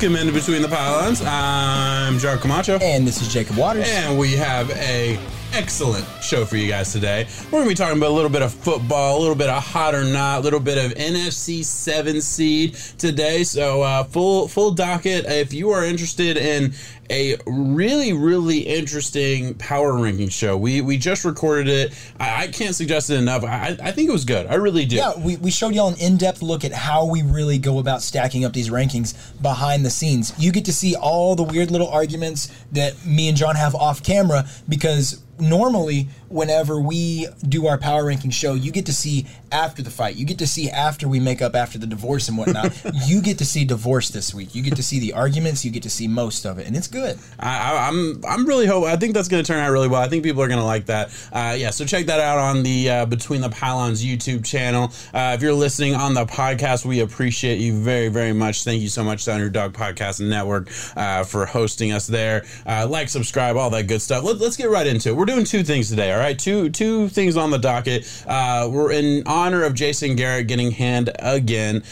Welcome into Between the Pylons. I'm Jar Camacho. And this is Jacob Waters. And we have a excellent show for you guys today. We're going to be talking about a little bit of football, a little bit of hot or not, a little bit of NFC seven seed today. So uh, full full docket. If you are interested in a really really interesting power ranking show, we we just recorded it. I, I can't suggest it enough. I, I think it was good. I really do. Yeah, we, we showed y'all an in depth look at how we really go about stacking up these rankings behind the scenes. You get to see all the weird little arguments that me and John have off camera because normally whenever we do our power ranking show you get to see after the fight you get to see after we make up after the divorce and whatnot you get to see divorce this week you get to see the arguments you get to see most of it and it's good I, am I'm, I'm really hope I think that's going to turn out really well. I think people are going to like that. Uh, yeah, so check that out on the uh, Between the Pylons YouTube channel. Uh, if you're listening on the podcast, we appreciate you very very much. Thank you so much to Underdog Podcast Network uh, for hosting us there. Uh, like, subscribe, all that good stuff. Let, us get right into it. We're doing two things today. All right, two two things on the docket. Uh, we're in honor of Jason Garrett getting hand again.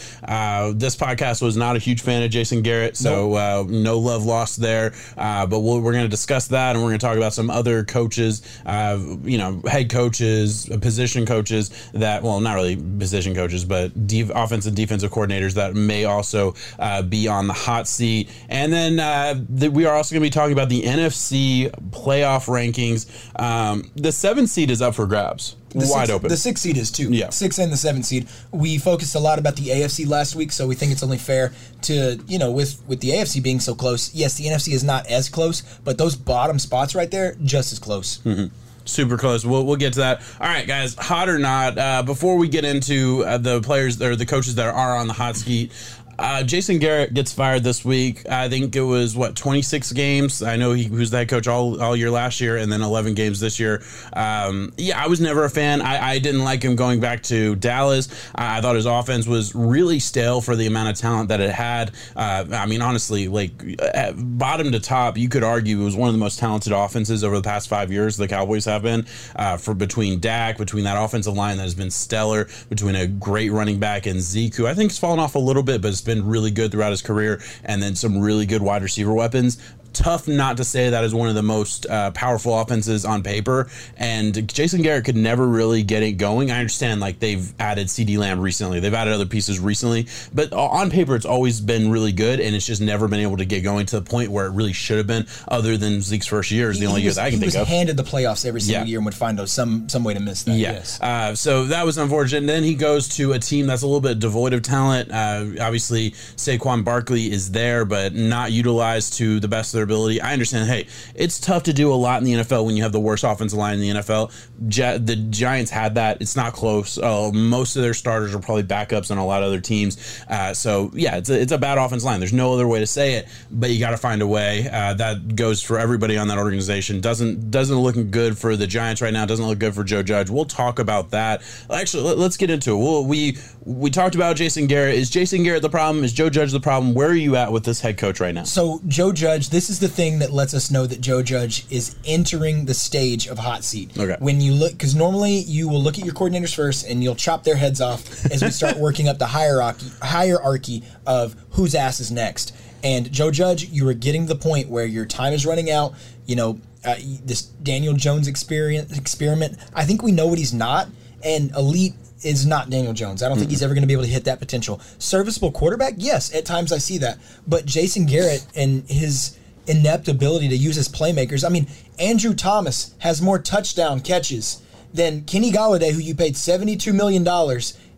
this podcast was not a huge fan of Jason Garrett, so nope. no love lost there. Uh, but we we are going to discuss that, and we're going to talk about some other coaches, uh, you know, head coaches, position coaches that, well, not really position coaches, but de- offensive defensive coordinators that may also uh, be on the hot seat. And then uh, the, we are also going to be talking about the NFC playoff rankings. Um, the seventh seed is up for grabs the wide six, open. The six seed is too. Yeah. Six and the seven seed. We focused a lot about the AFC last week, so we think it's only fair to, you know, with, with the AFC being so close, yes, the NFC is not as close, but those bottom spots right there, just as close. Mm-hmm super close. We'll, we'll get to that. All right, guys, hot or not, uh, before we get into uh, the players or the coaches that are on the hot seat, uh, Jason Garrett gets fired this week. I think it was what 26 games. I know he was the head coach all, all year last year, and then 11 games this year. Um, yeah, I was never a fan. I, I, didn't like him going back to Dallas. I, I, thought his offense was really stale for the amount of talent that it had. Uh, I mean, honestly, like bottom to top, you could argue it was one of the most talented offenses over the past five years. The Cowboys have been uh, for between Dak, between that offensive line that has been stellar, between a great running back and Zeke, who I think has fallen off a little bit, but been really good throughout his career, and then some really good wide receiver weapons tough not to say that is one of the most uh, powerful offenses on paper. And Jason Garrett could never really get it going. I understand like they've added CD Lamb recently, they've added other pieces recently, but on paper it's always been really good, and it's just never been able to get going to the point where it really should have been. Other than Zeke's first year is the he only year I can think of. Handed the playoffs every single yeah. year and would find some some way to miss that. Yeah. Yes. Uh, so that was unfortunate. And then he goes to a team that's a little bit devoid of talent. Uh, obviously, Saquon Barkley is there, but not utilized to the best of their ability. I understand hey, it's tough to do a lot in the NFL when you have the worst offensive line in the NFL. the Giants had that. It's not close. Uh, most of their starters are probably backups on a lot of other teams. Uh, so yeah, it's a, it's a bad offensive line. There's no other way to say it, but you got to find a way. Uh, that goes for everybody on that organization. Doesn't doesn't look good for the Giants right now. Doesn't look good for Joe Judge. We'll talk about that. Actually, let, us get into it. We'll, we we talked about Jason Garrett. Is Jason Garrett the problem? Is Joe Judge the problem? Where are you at with this head coach right now? So Joe Judge, this is the thing that lets us know that Joe Judge is entering the stage of hot seat. Okay. When you look, because normally you will look at your coordinators first and you'll chop their heads off as we start working up the hierarchy hierarchy of whose ass is next. And Joe Judge, you are getting to the point where your time is running out. You know, uh, this Daniel Jones experience experiment. I think we know what he's not, and elite is not Daniel Jones. I don't mm-hmm. think he's ever going to be able to hit that potential. Serviceable quarterback, yes, at times I see that. But Jason Garrett and his inept ability to use his playmakers. I mean, Andrew Thomas has more touchdown catches than Kenny Golladay, who you paid $72 million,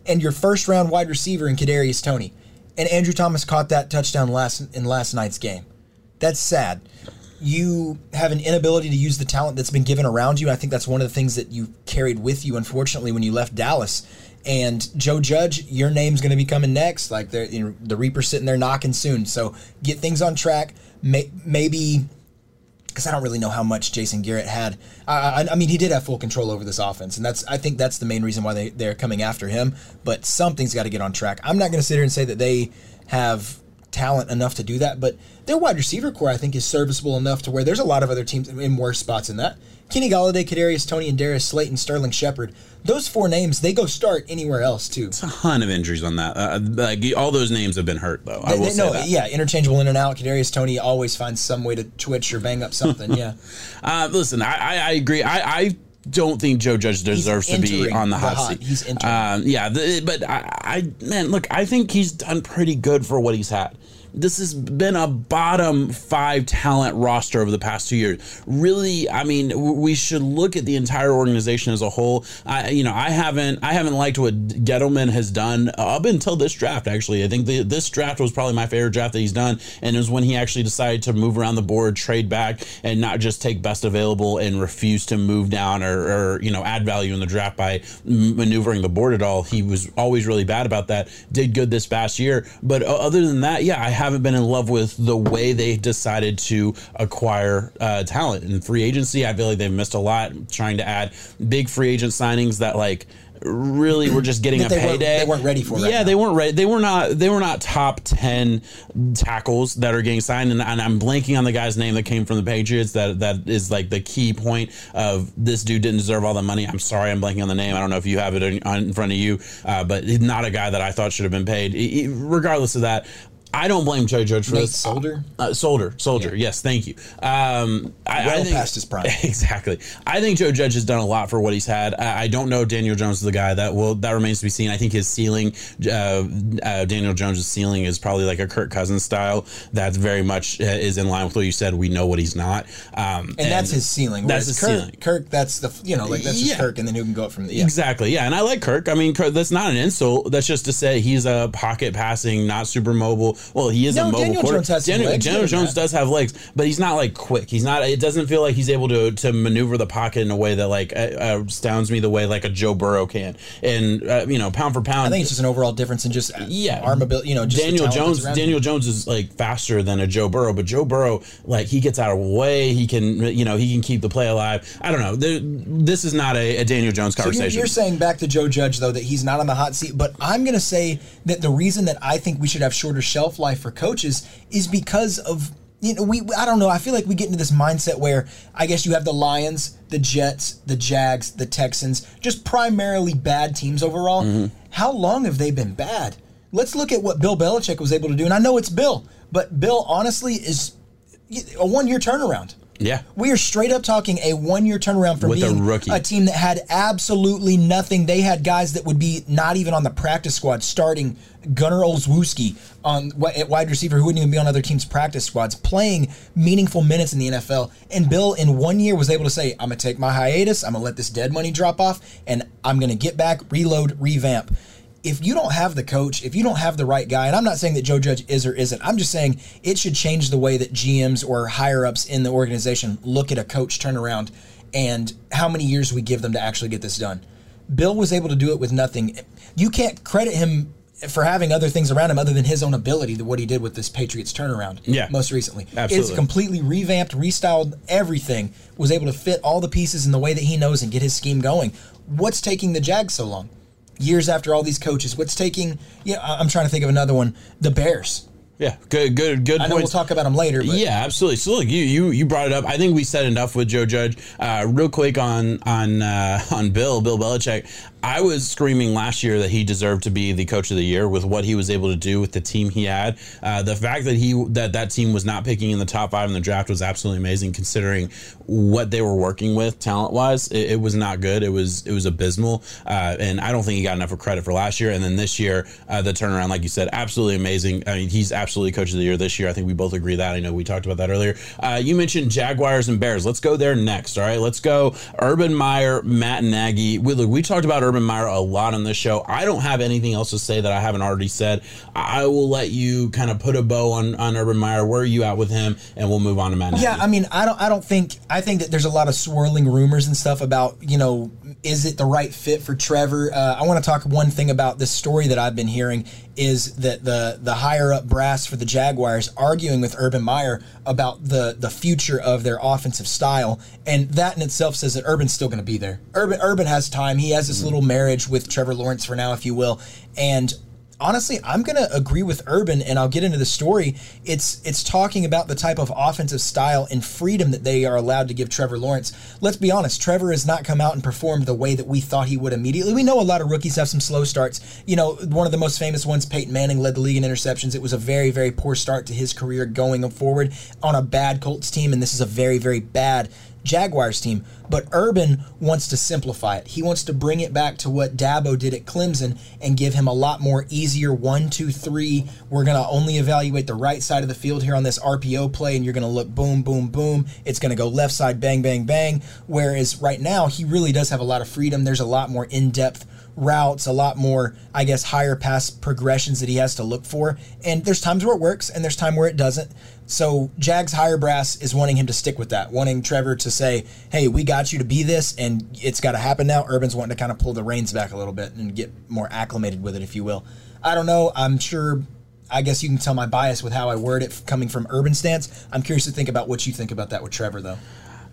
and your first round wide receiver in Kadarius Toney. And Andrew Thomas caught that touchdown last in last night's game. That's sad. You have an inability to use the talent that's been given around you. I think that's one of the things that you carried with you, unfortunately, when you left Dallas. And Joe Judge, your name's going to be coming next. Like you know, the Reaper's sitting there knocking soon. So get things on track may, maybe because I don't really know how much Jason Garrett had. I, I, mean, he did have full control over this offense, and that's I think that's the main reason why they they're coming after him. But something's got to get on track. I'm not going to sit here and say that they have talent enough to do that, but their wide receiver corps I think is serviceable enough to where there's a lot of other teams in worse spots than that. Kenny Golladay, Kadarius Toney, and Darius Slayton, Sterling Shepard. Those four names, they go start anywhere else too. It's a ton of injuries on that. Uh, like all those names have been hurt though. I will they- say no, that. yeah, interchangeable in and out. Kadarius Toney always finds some way to twitch or bang up something. Yeah, Uh, listen, I, I, I agree. I, I don't think Joe Judge deserves to be on the the hot hot- seat. he's entering. Um, yeah, the, but I, I, man, look, I think he's done pretty good for what he's had. This has been a bottom five talent roster over the past two years. Really, I mean, we should look at the entire organization as a whole. I, you know, I haven't, I haven't liked what Gettleman has done up until this draft. Actually, I think the, this draft was probably my favorite draft that he's done, and it was when he actually decided to move around the board, trade back, and not just take best available and refuse to move down or, or you know add value in the draft by maneuvering the board at all. He was always really bad about that. Did good this past year, but uh, other than that, yeah, I haven't been in love with the way they decided to acquire uh, talent in free agency. I feel like they've missed a lot trying to add big free agent signings that like really were just getting a they weren't- payday. they weren't ready for right Yeah, now. they weren't ready. They were not. They were not top ten tackles that are getting signed, and, and I'm blanking on the guy's name that came from the Patriots. That that is like the key point of this dude didn't deserve all the money. I'm sorry, I'm blanking on the name. I don't know if you have it in, in front of you, uh, but he's not a guy that I thought should have been paid. E- e- regardless of that. I don't blame Joe Judge for Nate this. Solder? uh, Solder, Soldier. Yes, thank you. Um, I, Well I think, past his prime. Exactly. I think Joe Judge has done a lot for what he's had. I, I don't know Daniel Jones is the guy that will that remains to be seen. I think his ceiling, uh, uh, Daniel Jones' ceiling is probably like a Kirk Cousins style. That's very much uh, is in line with what you said. We know what he's not, um, and, that's his ceiling. That's his Kirk, ceiling. Kirk, that's the you know like that's just Yeah. Kirk, and then who can go up from there. yeah. Exactly. Yeah, and I like Kirk. I mean, Kirk, that's not an insult. That's just to say he's a pocket passing, not super mobile. Well, he is No, a mobile Daniel quarter- Jones has Daniel, legs, Daniel Jones does have legs, but he's not like quick. He's not. It doesn't feel like he's able to to maneuver the pocket in a way that like uh, uh, astounds me the way like a Joe Burrow can. And uh, you know, pound for pound, I think it's just an overall difference in just yeah, arm ability. You know, just Daniel Jones. Daniel him. Jones is like faster than a Joe Burrow, but Joe Burrow, like he gets out of the way. He can, you know, he can keep the play alive. I don't know. There- This is not a, a Daniel Jones So you're, conversation. you're saying back to Joe Judge though that he's not on the hot seat, but I'm going to say that the reason that I think we should have shorter shelf life for coaches is because of you know we I don't know I feel like we get into this mindset where I guess you have the Lions, the Jets, the Jags, the Texans, just primarily bad teams overall. Mm-hmm. How long have they been bad? Let's look at what Bill Belichick was able to do, and I know it's Bill, but Bill honestly is a one year turnaround. Yeah. We are straight up talking a one year turnaround from With a being rookie. team that had absolutely nothing. They had guys that would be not even on the practice squad starting Gunnar Olszewski on at wide receiver who wouldn't even be on other teams' practice squads, playing meaningful minutes in the NFL. And Bill, in one year, was able to say, I'm going to take my hiatus, I'm going to let this dead money drop off, and I'm going to get back, reload, revamp if you don't have the coach, if you don't have the right guy, and I'm not saying that Joe Judge is or isn't, I'm just saying it should change the way that GMs or higher ups in the organization look at a coach turnaround and how many years we give them to actually get this done. Bill was able to do it with nothing. You can't credit him for having other things around him other than his own ability to what he did with this Patriots turnaround. Yeah. most recently, Absolutely. it's completely revamped, restyled everything. Was able to fit all the pieces in the way that he knows and get his scheme going. What's taking the Jags so long? Years after all these coaches, what's taking? Yeah, I'm trying to think of another one. The Bears. Yeah, good, good, good I know we'll talk about them later. But Yeah, absolutely. So look, you you you brought it up. I think we said enough with Joe Judge. Uh, real quick on on uh, on Bill Bill Belichick. I was screaming last year that he deserved to be the coach of the year with what he was able to do with the team he had. Uh, the fact that he that that team was not picking in the top five in the draft was absolutely amazing, considering what they were working with talent wise. It, it was not good. It was it was abysmal, uh, and I don't think he got enough of credit for last year. And then this year, uh, the turnaround, like you said, absolutely amazing. I mean, he's absolutely coach of the year this year. I think we both agree that. I know we talked about that earlier. Uh, you mentioned Jaguars and Bears. Let's go there next. All right, let's go. Urban Meyer, Matt Nagy. We, look, we talked about Urban Meyer a lot on this show. I don't have anything else to say that I haven't already said. I will let you kind of put a bow on on Urban Meyer. Where are you at with him? And we'll move on to Matt. Yeah, I mean, I don't. I don't think. I think that there's a lot of swirling rumors and stuff about you know, is it the right fit for Trevor? Uh, I want to talk one thing about this story that I've been hearing is that the the higher up brass for the Jaguars arguing with Urban Meyer about the the future of their offensive style, and that in itself says that Urban's still going to be there. Urban Urban has time. He has this little marriage with Trevor Lawrence for now, if you will, and honestly, I'm going to agree with Urban, and I'll get into the story. It's it's talking about the type of offensive style and freedom that they are allowed to give Trevor Lawrence. Let's be honest, Trevor has not come out and performed the way that we thought he would immediately. We know a lot of rookies have some slow starts. You know, one of the most famous ones, Peyton Manning, led the league in interceptions. It was a very, very poor start to his career going forward on a bad Colts team, and this is a very, very bad Jaguars team. But Urban wants to simplify it. He wants to bring it back to what Dabo did at Clemson and give him a lot more easier one, two, three. We're going to only evaluate the right side of the field here on this RPO play, and you're going to look boom, boom, boom. It's going to go left side, bang, bang, bang. Whereas right now, he really does have a lot of freedom. There's a lot more in depth routes, a lot more, I guess, higher pass progressions that he has to look for. And there's times where it works and there's time where it doesn't. So Jags higher brass is wanting him to stick with that, wanting Trevor to say, "Hey, we got you to be this, and it's got to happen now." Urban's wanting to kind of pull the reins back a little bit and get more acclimated with it, if you will. I don't know. I'm sure. I guess you can tell my bias with how I word it coming from Urban stance. I'm curious to think about what you think about that with Trevor, though.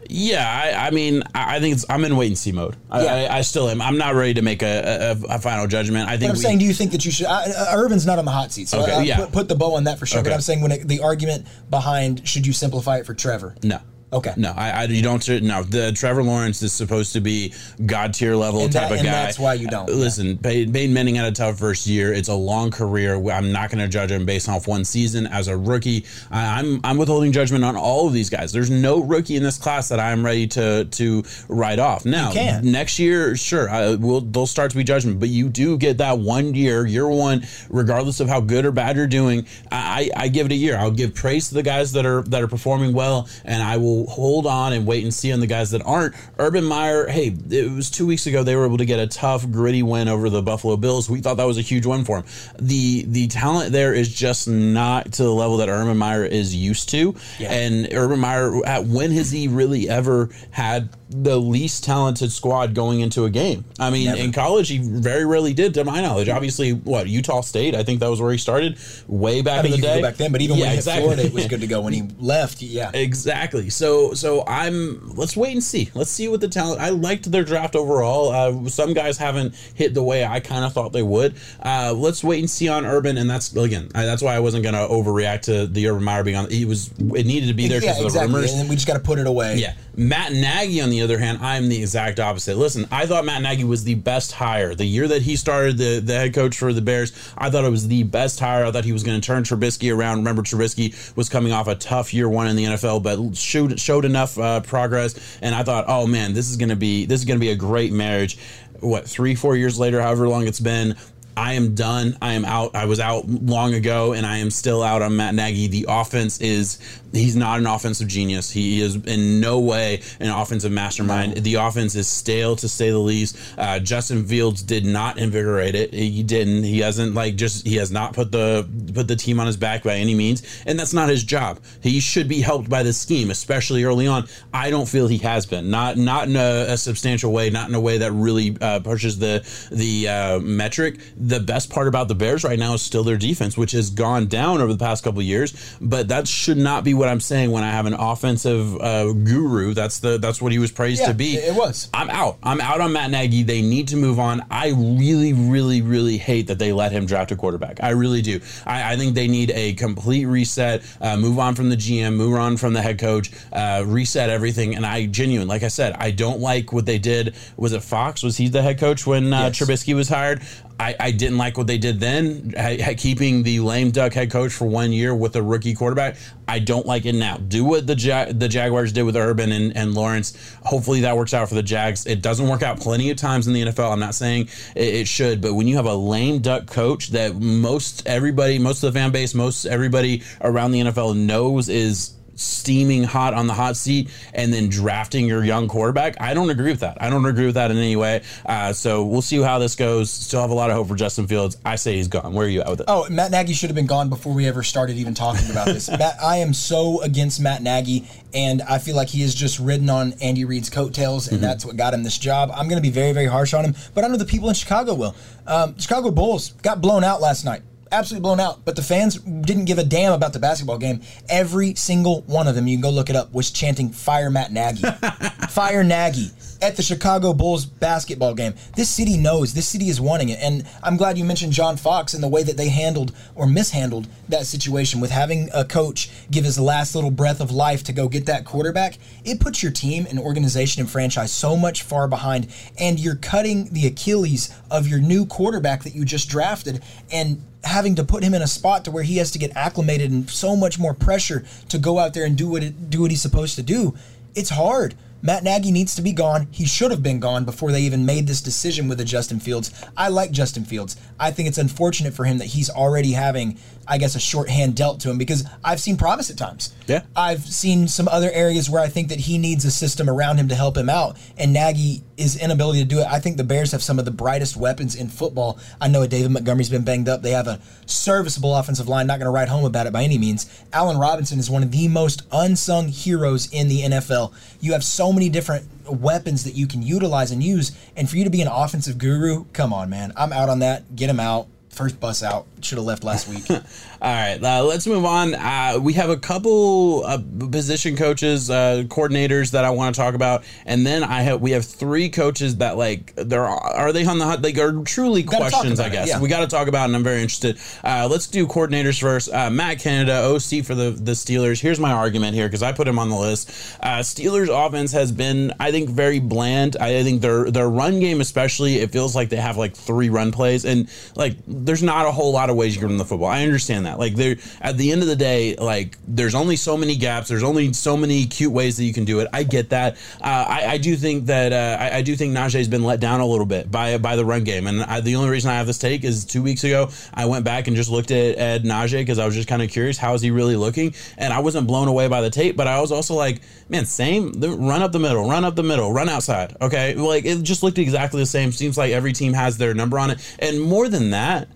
Yeah, I, I mean, I think it's. I'm in wait and see mode. I, Yeah. I, I still am. I'm not ready to make a, a, a final judgment. I think But I'm we, saying, do you think that you should? Uh, Urban's not on the hot seat, so Okay, uh, yeah. put, put the bow on that for sure. But I'm saying when it, the argument behind should you simplify it for Trevor? no. Okay. No, I, I you don't. No, the Trevor Lawrence is supposed to be god tier level And type that- of and guy. that's why you don't. Uh, listen, Peyton, Peyton Manning had a tough first year. It's a long career. I'm not going to judge him based off one season as a rookie. I, I'm I'm withholding judgment on all of these guys. There's no rookie in this class that I'm ready to to write off. Now, next year, sure, I will. They'll start to be judgment, but you do get that one year, year one, regardless of how good or bad you're doing. I, I I give it a year. I'll give praise to the guys that are that are performing well, and I will hold on and wait and see on the guys that aren't. Urban Meyer, hey, it was two weeks ago they were able to get a tough, gritty win over the Buffalo Bills. We thought that was a huge win for him. The the talent there is just not to the level that Urban Meyer is used to, Yeah. and Urban Meyer, at- when has he really ever had the least talented squad going into a game? I mean, Never. in college, he very rarely did, to my knowledge. Obviously, what Utah State, I think that was where he started way back I mean, in the day. go back then, but even when Yeah, he hit exactly. Florida, it was good to go. When he left, yeah. Exactly. So so I'm let's wait and see. Let's see what the talent. I liked their draft overall. Uh, some guys haven't hit the way I kind of thought they would. Uh, let's wait and see on Urban, and that's again I, that's why I wasn't going to overreact to the Urban Meyer being on. He was it needed to be there yeah, because of the exactly. rumors. And then we just got to put it away. Yeah. Matt Nagy, on the other hand, I'm the exact opposite. Listen, I thought Matt Nagy was the best hire. The year that he started the, the head coach for the Bears, I thought it was the best hire. I thought he was going to turn Trubisky around. Remember, Trubisky was coming off a tough year one in the NFL, but showed, showed enough uh, progress. And I thought, oh man, this is going to be this is going to be a great marriage. What three, four years later, however long it's been, I am done. I am out. I was out long ago, and I am still out on Matt Nagy. The offense is he's not an offensive genius. He is in no way an offensive mastermind. The offense is stale to say the least. Uh, Justin Fields did not invigorate it. He didn't. He hasn't like just he has not put the put the team on his back by any means, and that's not his job. He should be helped by the scheme, especially early on. I don't feel he has been. Not not in a, a substantial way. Not in a way that really uh, pushes the the uh, metric. The best part about the Bears right now is still their defense, which has gone down over the past couple of years. But that should not be what I'm saying when I have an offensive uh, guru. That's the that's what he was praised Yeah, to be. it was. I'm out. I'm out on Matt Nagy. They need to move on. I really, really, really hate that they let him draft a quarterback. I really do. I, I think they need a complete reset. Uh, move on from the GM. Move on from the head coach. Uh, reset everything. And I genuine, like I said, I don't like what they did. Was it Fox? Was he the head coach when uh, Yes. Trubisky was hired? I, I didn't like what they did then, keeping the lame duck head coach for one year with a rookie quarterback. I don't like it now. Do what the ja- the Jaguars did with Urban and, and Lawrence. Hopefully that works out for the Jags. It doesn't work out plenty of times in the NFL. I'm not saying it, it should, but when you have a lame duck coach that most everybody, most of the fan base, most everybody around the NFL knows is steaming hot on the hot seat and then drafting your young quarterback. I don't agree with that. I don't agree with that in any way. Uh, so we'll see how this goes. Still have a lot of hope for Justin Fields. I say he's gone. Where are you at with it? Oh, Matt Nagy should have been gone before we ever started even talking about this. Matt, I am so against Matt Nagy, and I feel like he has just ridden on Andy Reid's coattails, Mm-hmm. and that's what got him this job. I'm going to be very, very harsh on him, but I know the people in Chicago will. Um, Chicago Bulls got blown out last night. Absolutely blown out. But the fans didn't give a damn about the basketball game. Every single one of them, you can go look it up, was chanting "Fire Matt Nagy, Fire Nagy." At the Chicago Bulls basketball game, this city knows. This city is wanting it, and I'm glad you mentioned John Fox and the way that they handled or mishandled that situation with having a coach give his last little breath of life to go get that quarterback. It puts your team and organization and franchise so much far behind, and you're cutting the Achilles of your new quarterback that you just drafted, and having to put him in a spot to where he has to get acclimated and so much more pressure to go out there and do what it, do what he's supposed to do. It's hard. Matt Nagy needs to be gone. He should have been gone before they even made this decision with the Justin Fields. I like Justin Fields. I think it's unfortunate for him that he's already having, I guess, a shorthand dealt to him because I've seen promise at times. Yeah. I've seen some other areas where I think that he needs a system around him to help him out, and Nagy his inability to do it. I think the Bears have some of the brightest weapons in football. I know David Montgomery's been banged up. They have a serviceable offensive line. Not going to write home about it by any means. Allen Robinson is one of the most unsung heroes in the NFL. You have so many different weapons that you can utilize and use, and for you to be an offensive guru, come on, man. I'm out on that. Get him out. First bus out. Should have left last week. All right, uh, let's move on. Uh, we have a couple uh, position coaches, uh, coordinators that I want to talk about, and then I have we have three coaches that like there are, are they on the hot? They are truly questions, I about it, guess. yeah. We got to talk about, and I'm very interested. Uh, let's do coordinators first. Uh, Matt Canada, OC for the the Steelers. Here's my argument here because I put him on the list. Uh, Steelers offense has been, I think, very bland. I, I think their their run game, especially, it feels like they have like three run plays, and like there's not a whole lot of ways you can run the football. I understand that. Like there, at the end of the day, like there's only so many gaps. There's only so many cute ways that you can do it. I get that. Uh, I, I do think that uh, I, I do think Najee's been let down a little bit by by the run game, and I, the only reason I have this take is two weeks ago I went back and just looked at, at Najee because I was just kind of curious how is he really looking, and I wasn't blown away by the tape, but I was also like, man, same. Run up the middle, run up the middle, run outside. Okay, like it just looked exactly the same. Seems like every team has their number on it, and more than that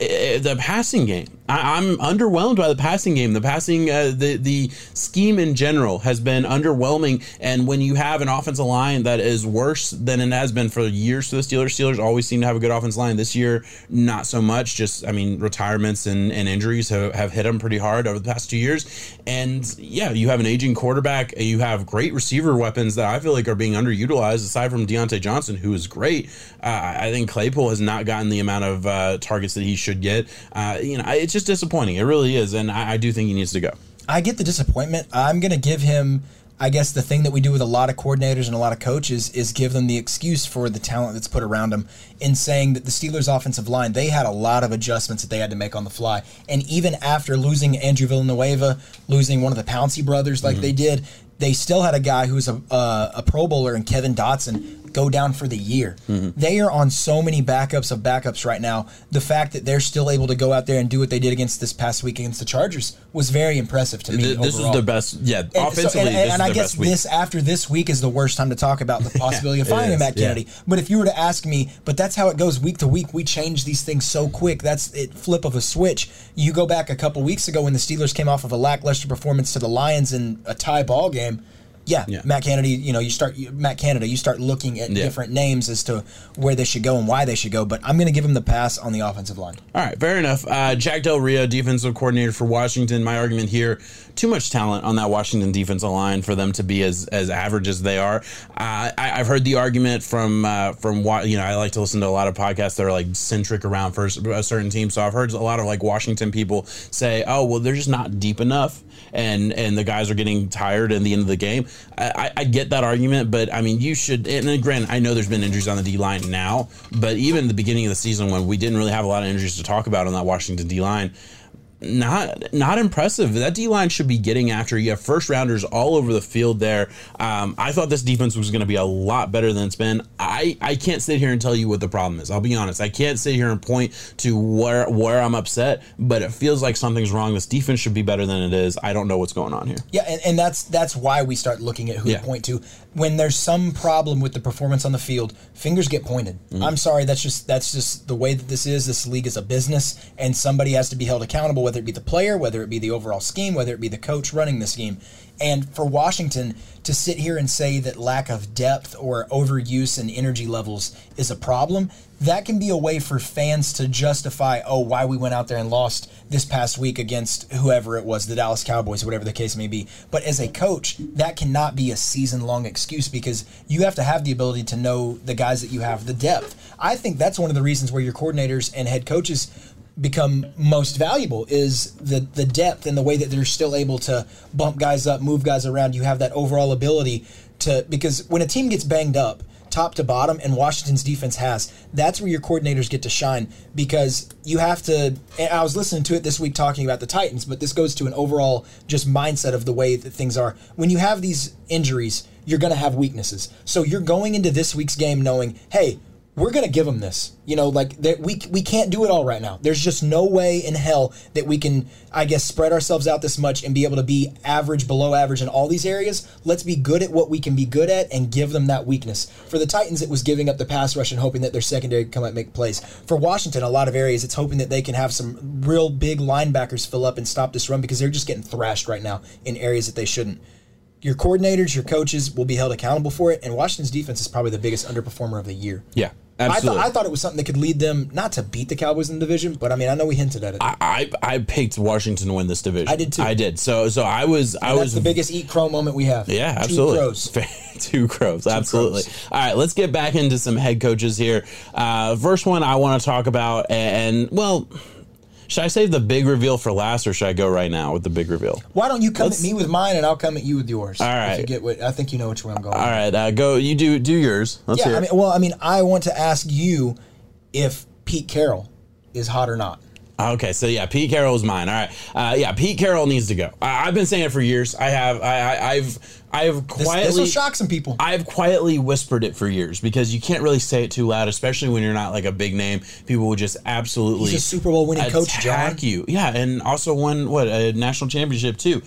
eh, the passing game. I, I'm underwhelmed by the passing game. The passing, uh, the the scheme in general has been underwhelming. And when you have an offensive line that is worse than it has been for years for the Steelers, Steelers always seem to have a good offensive line. This year, not so much. Just I mean, retirements and, and injuries have, have hit them pretty hard over the past two years. And yeah, you have an aging quarterback. You have great receiver weapons that I feel like are being underutilized. Aside from Diontae Johnson, who is great, uh, I think Claypool has not gotten the amount of uh, targets that he should get. Uh, you know, it's just disappointing. It really is, and I, I do think he needs to go. I get the disappointment. I'm going to give him, I guess, the thing that we do with a lot of coordinators and a lot of coaches is give them the excuse for the talent that's put around them in saying that the Steelers' offensive line, they had a lot of adjustments that they had to make on the fly. And even after losing Andrew Villanueva, losing one of the Pouncey brothers like they did, they still had a guy who's a, uh, a Pro Bowler and Kevin Dotson go down for the year. Mm-hmm. They are on so many backups of backups right now. The fact that they're still able to go out there and do what they did against this past week against the Chargers was very impressive to me. Th- this overall. is the best. Yeah, And so- offensively, and, and- and is I their guess this after this week is the worst time to talk about the possibility of it firing is, Matt yeah. Kennedy. But if you were to ask me, but that's how it goes week to week. We change these things so quick. That's it. Flip of a switch. You go back a couple weeks ago when the Steelers came off of a lackluster performance to the Lions in a tie ball game. Yeah, Yeah. Matt Kennedy. You know, you start you- Matt Canada. You start looking at Yeah. different names as to where they should go and why they should go. But I'm going to give him the pass on the offensive line. All right, fair enough. Uh, Jack Del Rio, defensive coordinator for Washington. My argument here: too much talent on that Washington defensive line for them to be as as average as they are. Uh, I, I've heard the argument from uh, from you know I like to listen to a lot of podcasts that are like centric around for a certain team. So I've heard a lot of like Washington people say, "Oh, well, they're just not deep enough." And and the guys are getting tired in the end of the game. I, I, get that argument, but I mean, you should. And granted, I know there's been injuries on the D line now, but even the beginning of the season when we didn't really have a lot of injuries to talk about on that Washington D line, not not impressive. That D line should be getting after. You have first rounders all over the field there. Um, I thought this defense was going to be a lot better than it's been. I, I can't sit here and tell you what the problem is. I'll be honest. I can't sit here and point to where where I'm upset, but it feels like something's wrong. This defense should be better than it is. I don't know what's going on here. Yeah, and, and that's that's why we start looking at who Yeah. to point to when there's some problem with the performance on the field. Fingers get pointed. Mm-hmm. I'm sorry, that's just that's just the way that this is. This league is a business, and somebody has to be held accountable. Whether whether it be the player, whether it be the overall scheme, whether it be the coach running the scheme. And for Washington to sit here and say that lack of depth or overuse and energy levels is a problem, that can be a way for fans to justify, oh, why we went out there and lost this past week against whoever it was, the Dallas Cowboys, whatever the case may be. But as a coach, that cannot be a season long excuse because you have to have the ability to know the guys that you have, the depth. I think that's one of the reasons where your coordinators and head coaches become most valuable is the the depth and the way that they're still able to bump guys up, move guys around. You have that overall ability to because when a team gets banged up, top to bottom, and Washington's defense has, that's where your coordinators get to shine because you have to. I was listening to it this week talking about the Titans, but this goes to an overall just mindset of the way that things are. When you have these injuries, you're going to have weaknesses. So you're going into this week's game knowing, hey, we're going to give them this. You know, like that we we can't do it all right now. There's just no way in hell that we can I guess spread ourselves out this much and be able to be average below average in all these areas. Let's be good at what we can be good at and give them that weakness. For the Titans it was giving up the pass rush and hoping that their secondary come out and make plays. For Washington a lot of areas it's hoping that they can have some real big linebackers fill up and stop this run because they're just getting thrashed right now in areas that they shouldn't your coordinators, your coaches will be held accountable for it. And Washington's defense is probably the biggest underperformer of the year. Yeah. Absolutely. I, th- I thought it was something that could lead them not to beat the Cowboys in the division, but I mean I know we hinted at it. I, I, I picked Washington to win this division. I did too. I did. So so I was and I was the biggest eat crow moment we have. Yeah, absolutely. Two crows. Two crows. absolutely. crows. All right, let's get back into some head coaches here. Uh, first one I want to talk about, and well. Should I save the big reveal for last, or should I go right now with the big reveal? Why don't you come Let's- at me with mine and I'll come at you with yours? All right. If you get what I think you know which way I'm going. All right, uh, go. You do do yours. Let's yeah, hear. I mean, well, I mean, I want to ask you if Pete Carroll is hot or not. Okay, so yeah, Pete Carroll is mine. All right, uh, yeah, Pete Carroll needs to go. I, I've been saying it for years. I have. I, I, I've. I have quietly. this will shock some people. I've quietly whispered it for years because you can't really say it too loud, especially when you're not like a big name. People will just absolutely He's a Super Bowl winning coach, attack John. you. Yeah, and also won what a national championship too.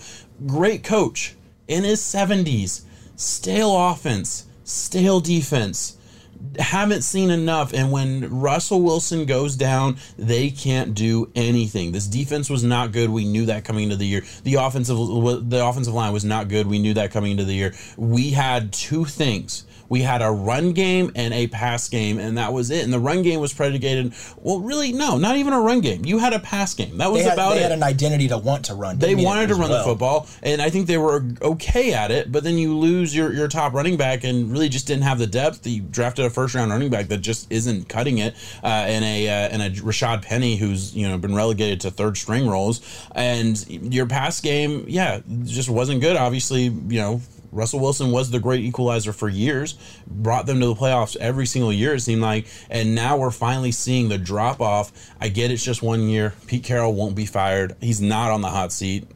Great coach in his seventies. Stale offense, stale defense. Haven't seen enough, and when Russell Wilson goes down, they can't do anything. This defense was not good. We knew that coming into the year. The offensive, the offensive line was not good. We knew that coming into the year. We had two things we had a run game and a pass game, and that was it. And the run game was predicated. Well, really, no, not even a run game. You had a pass game. That was They had, about they it. had an identity to want to run. they Didn't mean it wanted to run well. the football, and I think they were okay at it. But then you lose your, your top running back, and really just didn't have the depth. You drafted a first round running back that just isn't cutting it, uh, and a uh, and a Rashaad Penny who's you know been relegated to third string roles, and your pass game, yeah, just wasn't good. Obviously, you know. Russell Wilson was the great equalizer for years, brought them to the playoffs every single year, it seemed like. And now we're finally seeing the drop off. I get it's just one year. Pete Carroll won't be fired. He's not on the hot seat.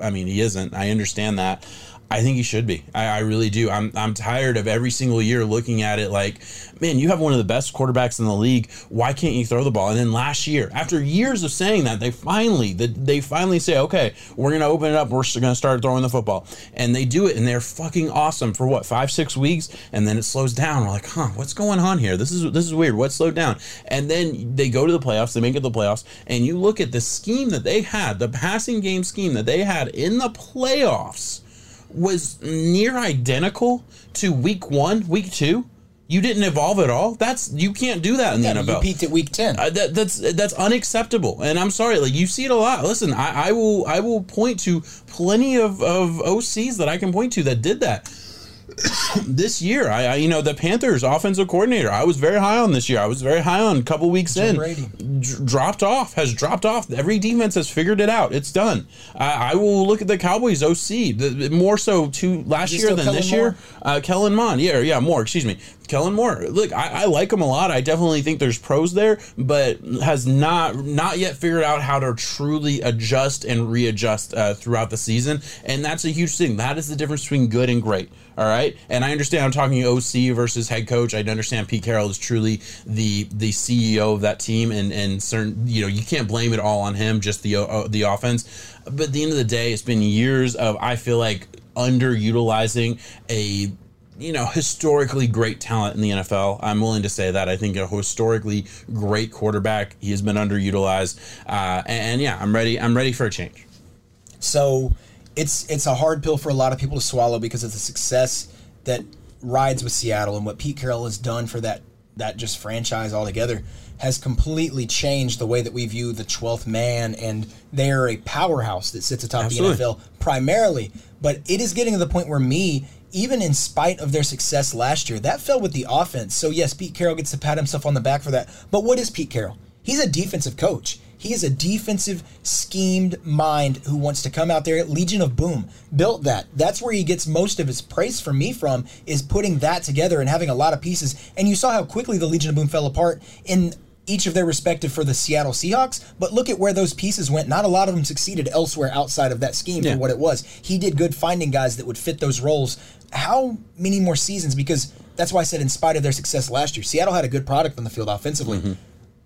I mean, he isn't. I understand that. I think he should be. I, I really do. I'm I'm tired of every single year looking at it like, man, you have one of the best quarterbacks in the league. Why can't you throw the ball? And then last year, after years of saying that, they finally they, finally say, okay, we're gonna open it up. We're gonna start throwing the football, and they do it, and they're fucking awesome for what five six weeks, and then it slows down. We're like, huh, what's going on here? This is this is weird. What slowed down? And then they go to the playoffs. They make it to the playoffs, and you look at the scheme that they had, the passing game scheme that they had in the playoffs was near identical to week one, week two. You didn't evolve at all. That's you can't do that in Yeah, the you NFL. peaked at week ten. Uh, that, that's that's unacceptable, and I'm sorry. Like you see it a lot. Listen, I, I will I will point to plenty of, of OCs that I can point to that did that this year. I, I you know the Panthers offensive coordinator. I was very high on this year. I was very high on a couple weeks in. Brady. D- dropped off has dropped off. Every defense has figured it out. It's done. I I will look at the Cowboys OC the, the- more so to last year than Kellen this Moore? year. Uh, Kellen Mond, yeah, yeah, more. Excuse me, Kellen Moore. Look, I, I like him a lot. I definitely think there's pros there, but has not not yet figured out how to truly adjust and readjust uh, throughout the season, and that's a huge thing. That is the difference between good and great. All right, and I understand I'm talking OC versus head coach. I understand Pete Carroll is truly the the CEO of that team, and and certain you know you can't blame it all on him, just the uh, the offense. But at the end of the day, it's been years of I feel like underutilizing a you know, historically great talent in the NFL. I'm willing to say that. I think a historically great quarterback. He has been underutilized, uh, and, and yeah, I'm ready. I'm ready for a change. So it's it's a hard pill for a lot of people to swallow because of the success that rides with Seattle and what Pete Carroll has done for that that just franchise altogether has completely changed the way that we view the 12th man and they are a powerhouse that sits atop Absolutely. the NFL primarily but it is getting to the point where me even in spite of their success last year that fell with the offense so yes Pete Carroll gets to pat himself on the back for that but what is Pete Carroll he's a defensive coach he is a defensive schemed mind who wants to come out there. Legion of Boom built that. That's where he gets most of his praise from me from is putting that together and having a lot of pieces. And you saw how quickly the Legion of Boom fell apart in each of their respective for the Seattle Seahawks. But look at where those pieces went. Not a lot of them succeeded elsewhere outside of that scheme Yeah. for what it was. He did good finding guys that would fit those roles. How many more seasons? Because that's why I said, in spite of their success last year, Seattle had a good product on the field offensively. Mm-hmm.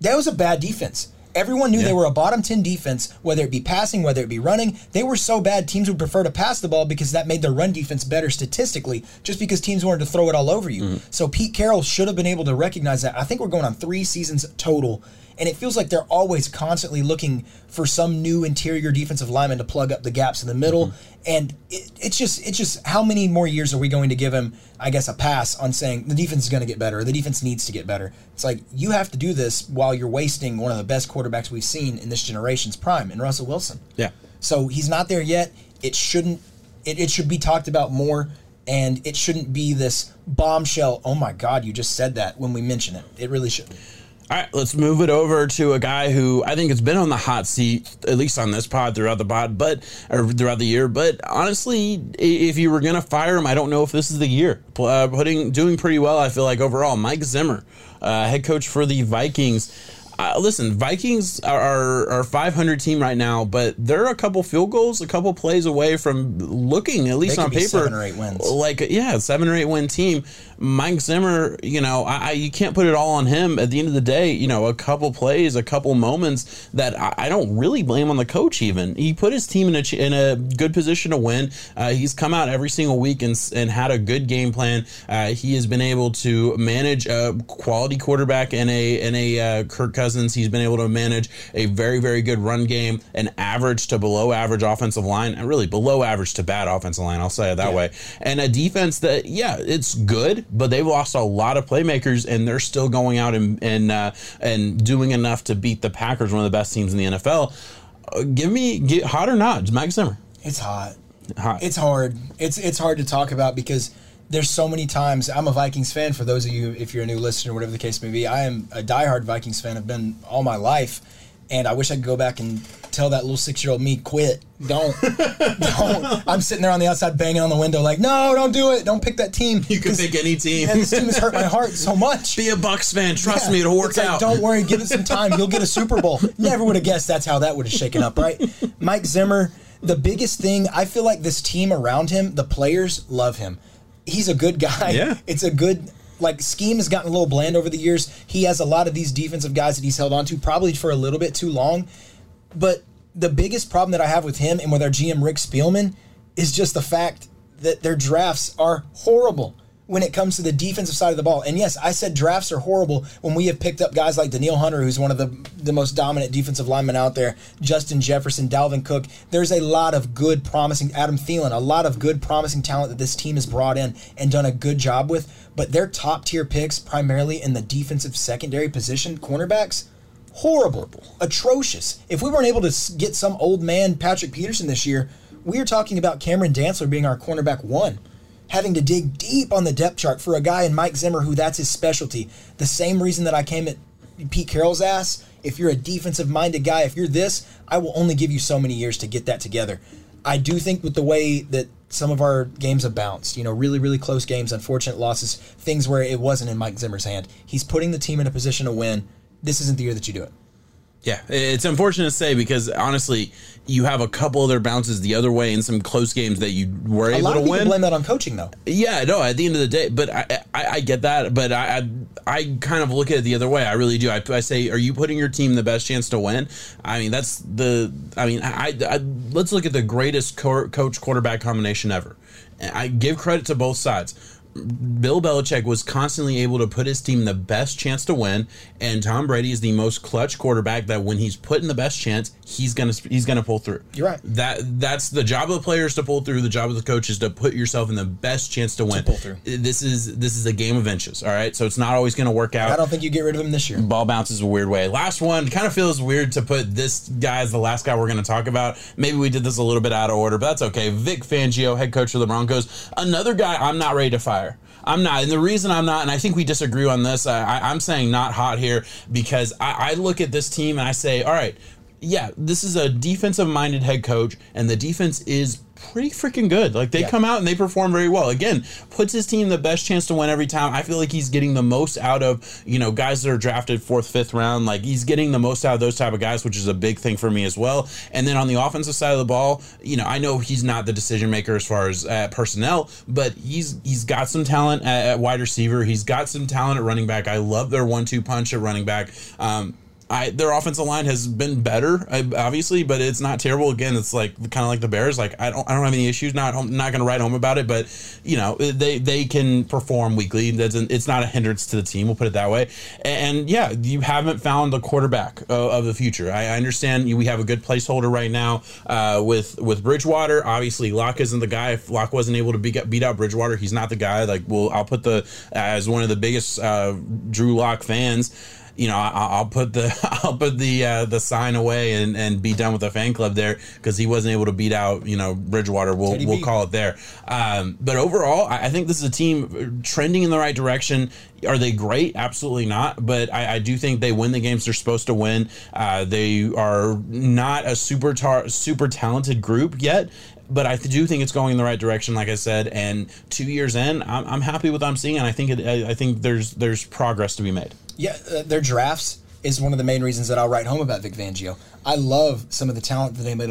That was a bad defense. Everyone knew they were a bottom 10 defense, whether it be passing, whether it be running. They were so bad, teams would prefer to pass the ball because that made their run defense better statistically, just because teams wanted to throw it all over you. Mm-hmm. So Pete Carroll should have been able to recognize that. I think we're going on three seasons total, and it feels like they're always constantly looking for some new interior defensive lineman to plug up the gaps in the middle. Mm-hmm. And it, it's just, it's just how many more years are we going to give him? I guess a pass on saying the defense is going to get better. Or the defense needs to get better. It's like you have to do this while you're wasting one of the best quarterbacks we've seen in this generation's prime, in Russell Wilson. Yeah. So he's not there yet. It shouldn't. It, it should be talked about more, and it shouldn't be this bombshell. Oh my God, you just said that when we mention it. It really shouldn't. All right, let's move it over to a guy who I think has been on the hot seat, at least on this pod throughout the pod, but or throughout the year. But honestly, if you were gonna fire him, I don't know if this is the year. Uh, putting doing pretty well, I feel like overall. Mike Zimmer, uh, head coach for the Vikings. Uh, listen, Vikings are, are are 500 team right now, but they're a couple field goals, a couple plays away from looking, at least on paper, seven or eight wins. like yeah, seven or eight win team. Mike Zimmer, you know, I, I you can't put it all on him. At the end of the day, you know, a couple plays, a couple moments that I, I don't really blame on the coach. Even he put his team in a in a good position to win. Uh, he's come out every single week and and had a good game plan. Uh, he has been able to manage a quality quarterback and a and a uh, Kirk Cousins. He's been able to manage a very very good run game, an average to below average offensive line, and really below average to bad offensive line. I'll say it that way. And a defense that yeah, it's good, but they've lost a lot of playmakers, and they're still going out and and uh, and doing enough to beat the Packers, one of the best teams in the NFL. Uh, give me get, hot or not, Mike Zimmer. It's hot. Hot. It's hard. It's it's hard to talk about because there's so many times. I'm a Vikings fan. For those of you, if you're a new listener, whatever the case may be, I am a diehard Vikings fan. I've been all my life, and I wish I could go back and tell that little six year old me, quit. Don't, don't. I'm sitting there on the outside banging on the window, like, no, don't do it. Don't pick that team. you can pick any team. Man, this team has hurt my heart so much. Be a Bucks fan. Trust Yeah. me, it'll work It's like, out. Don't worry, give it some time. You'll get a Super Bowl. Never would have guessed that's how that would have shaken up, right? Mike Zimmer, the biggest thing, I feel like this team around him, the players love him. He's a good guy. Yeah. It's a good like scheme has gotten a little bland over the years. He has a lot of these defensive guys that he's held on to probably for a little bit too long. But the biggest problem that I have with him and with our GM Rick Spielman is just the fact that their drafts are horrible when it comes to the defensive side of the ball. And yes, I said drafts are horrible when we have picked up guys like Danielle Hunter, who's one of the the most dominant defensive linemen out there, Justin Jefferson, Dalvin Cook. There's a lot of good promising Adam Thielen, a lot of good promising talent that this team has brought in and done a good job with. But their top tier picks, primarily in the defensive secondary position, cornerbacks, horrible, atrocious. If we weren't able to get some old man Patrick Peterson this year, we are talking about Cameron Dantzler being our cornerback one, having to dig deep on the depth chart for a guy in Mike Zimmer who that's his specialty. The same reason that I came at Pete Carroll's ass. If you're a defensive minded guy, if you're this, I will only give you so many years to get that together. I do think with the way that some of our games have bounced, you know, really, really close games, unfortunate losses, things where it wasn't in Mike Zimmer's hand. He's putting the team in a position to win. This isn't the year that you do it. Yeah, it's unfortunate to say because honestly, you have a couple of other bounces the other way in some close games that you were A able lot to win. blame that on coaching, though. Yeah, no. At the end of the day, but I, I, I get that, but I, I, I kind of look at it the other way. I really do. I, I say, are you putting your team the best chance to win? I mean, that's the. I mean, I, I let's look at the greatest co- coach quarterback combination ever. And I give credit to both sides. Bill Belichick was constantly able to put his team the best chance to win, and Tom Brady is the most clutch quarterback that when he's put in the best chance, he's gonna he's gonna pull through. You're right. That that's the job of the players to pull through. The job of the coach is to put yourself in the best chance to win. pull through. This is this is a game of inches. All right, so it's not always gonna work out I don't think you get rid of him this year. ball bounces a weird way. Last one kind of feels weird to put this guy as the last guy we're going to talk about. Maybe we did this a little bit out of order, but that's okay. Vic Fangio, head coach of the Broncos, another guy I'm not ready to fire. I'm not, and the reason I'm not, and I think we disagree on this. I, I'm saying not hot here because I, I look at this team and I say, all right, yeah, this is a defensive minded head coach, and the defense is pretty freaking good. Like they Yeah. come out and they perform very well. Again, puts his team the best chance to win every time. I feel like he's getting the most out of, you know, guys that are drafted fourth, fifth round. Like he's getting the most out of those type of guys, which is a big thing for me as well. And then on the offensive side of the ball, you know, I know he's not the decision maker as far as uh, personnel, but he's he's got some talent at, at wide receiver. He's got some talent at running back. I love their one-two punch at running back. Um, I, their offensive line has been better, obviously, but it's not terrible. Again, it's like kind of like the Bears. Like I don't, I don't have any issues. Not, not going to write home about it, but you know they they can perform weekly. That's an, it's not a hindrance to the team. We'll put it that way. And yeah, you haven't found the quarterback of the future. I, I understand you, we have a good placeholder right now uh, with with Bridgewater. Obviously, Lock isn't the guy. If Lock wasn't able to beat, beat out Bridgewater, he's not the guy. Like, well, I'll put the as one of the biggest uh, Drew Lock fans you know, I, I'll put the I'll put the uh, the sign away and, and be done with the fan club there because he wasn't able to beat out you know Bridgewater. We'll Teddy we'll B. call it there. Um, but overall, I, I think this is a team trending in the right direction. Are they great? Absolutely not. But I, I do think they win the games they're supposed to win. Uh, they are not a super tar- super talented group yet. But I do think it's going in the right direction, like I said. And two years in, I'm, I'm happy with what I'm seeing, and I think it, I I think there's there's progress to be made. Yeah, uh, their drafts is one of the main reasons that I'll write home about Vic Fangio. I love some of the talent that they made,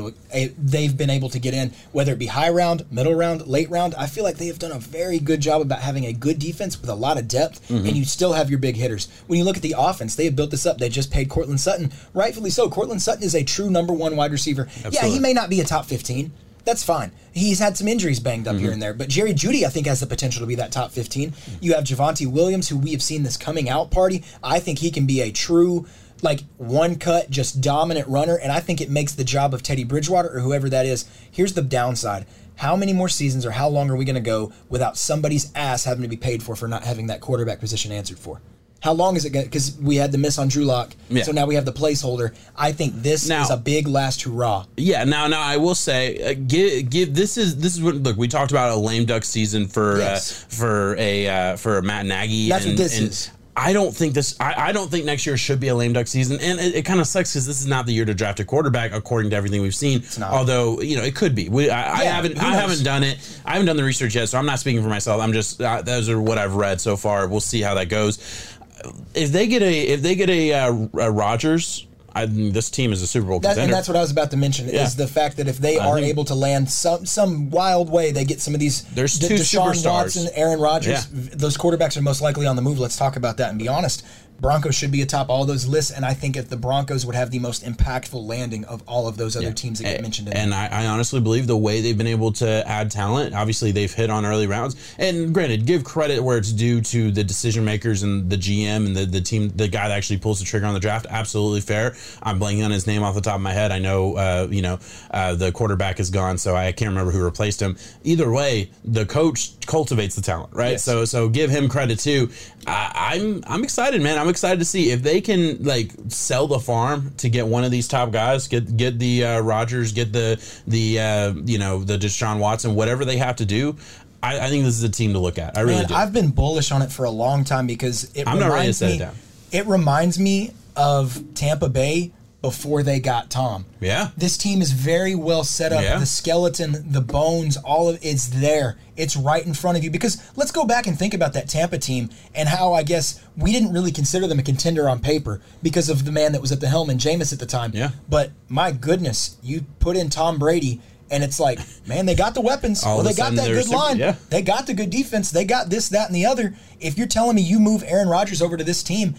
they've been able to get in, whether it be high round, middle round, late round. I feel like they have done a very good job about having a good defense with a lot of depth, Mm-hmm. and you still have your big hitters. When you look at the offense, they have built this up. They just paid Courtland Sutton, rightfully so. Courtland Sutton is a true number one wide receiver. Yeah, he may not be a top 15. That's fine. He's had some injuries banged up Mm-hmm. here and there, but Jerry Jeudy, I think, has the potential to be that top 15. You have Javonte Williams, who we have seen this coming out party. I think he can be a true, like, one cut, just dominant runner, and I think it makes the job of Teddy Bridgewater or whoever that is. Here's the downside. How many more seasons or how long are we going to go without somebody's ass having to be paid for for not having that quarterback position answered for? How long is it going to? Because we had the miss on Drew Lock, Yeah. so now we have the placeholder. I think this Now- is a big last hurrah. Yeah, now now I will say, uh, give give this is this is what look we talked about a lame duck season for Yes. uh, for a uh, for Matt Nagy. That's and, what this and is. I don't think this. I, I don't think next year should be a lame duck season, and it, it kind of sucks because this is not the year to draft a quarterback, according to everything we've seen. not. Although you know it could be. We, I, I haven't I haven't done it. I haven't done the research yet, so I'm not speaking for myself. I'm just uh, those are what I've read so far. We'll see how that goes. If they get a if they get a, uh, a Rodgers, I this team is a Super Bowl That, contender. and that's what I was about to mention Yeah. is the fact that if they are think- able to land some some wild way, they get some of these. There's De- two Deshaun superstars. Watson, Aaron Rodgers. Yeah. Those quarterbacks are most likely on the move. Let's talk about that and be honest. Broncos should be atop all those lists, and I think if the Broncos would have the most impactful landing of all of those other teams that get mentioned and I, I honestly believe the way they've been able to add talent, obviously they've hit on early rounds. And granted, give credit where it's due to the decision makers and the GM and the, the team, the guy that actually pulls the trigger on the draft. Absolutely fair. I'm blanking on his name off the top of my head. I know, uh, you know, uh, the quarterback is gone, so I can't remember who replaced him. Either way, the coach cultivates the talent, right? Yes. So so give him credit too. I, I'm I'm excited, man. I'm excited to see if they can like sell the farm to get one of these top guys, get get the uh, Rodgers, get the the uh, you know the Deshaun Watson, whatever they have to do. I, I think this is a team to look at. I really Man, do. I've been bullish on it for a long time because it I'm not ready to reminds set it me. down. It reminds me of Tampa Bay before they got Tom. Yeah. This team is very well set up. Yeah. The skeleton, the bones, all of it's there. It's right in front of you. Because let's go back and think about that Tampa team and how I guess we didn't really consider them a contender on paper because of the man that was at the helm and Jameis at the time. Yeah. But my goodness, you put in Tom Brady and it's like, man, they got the weapons. Well, they got that good super- line. yeah. They got the good defense. They got this, that, and the other. If you're telling me you move Aaron Rodgers over to this team,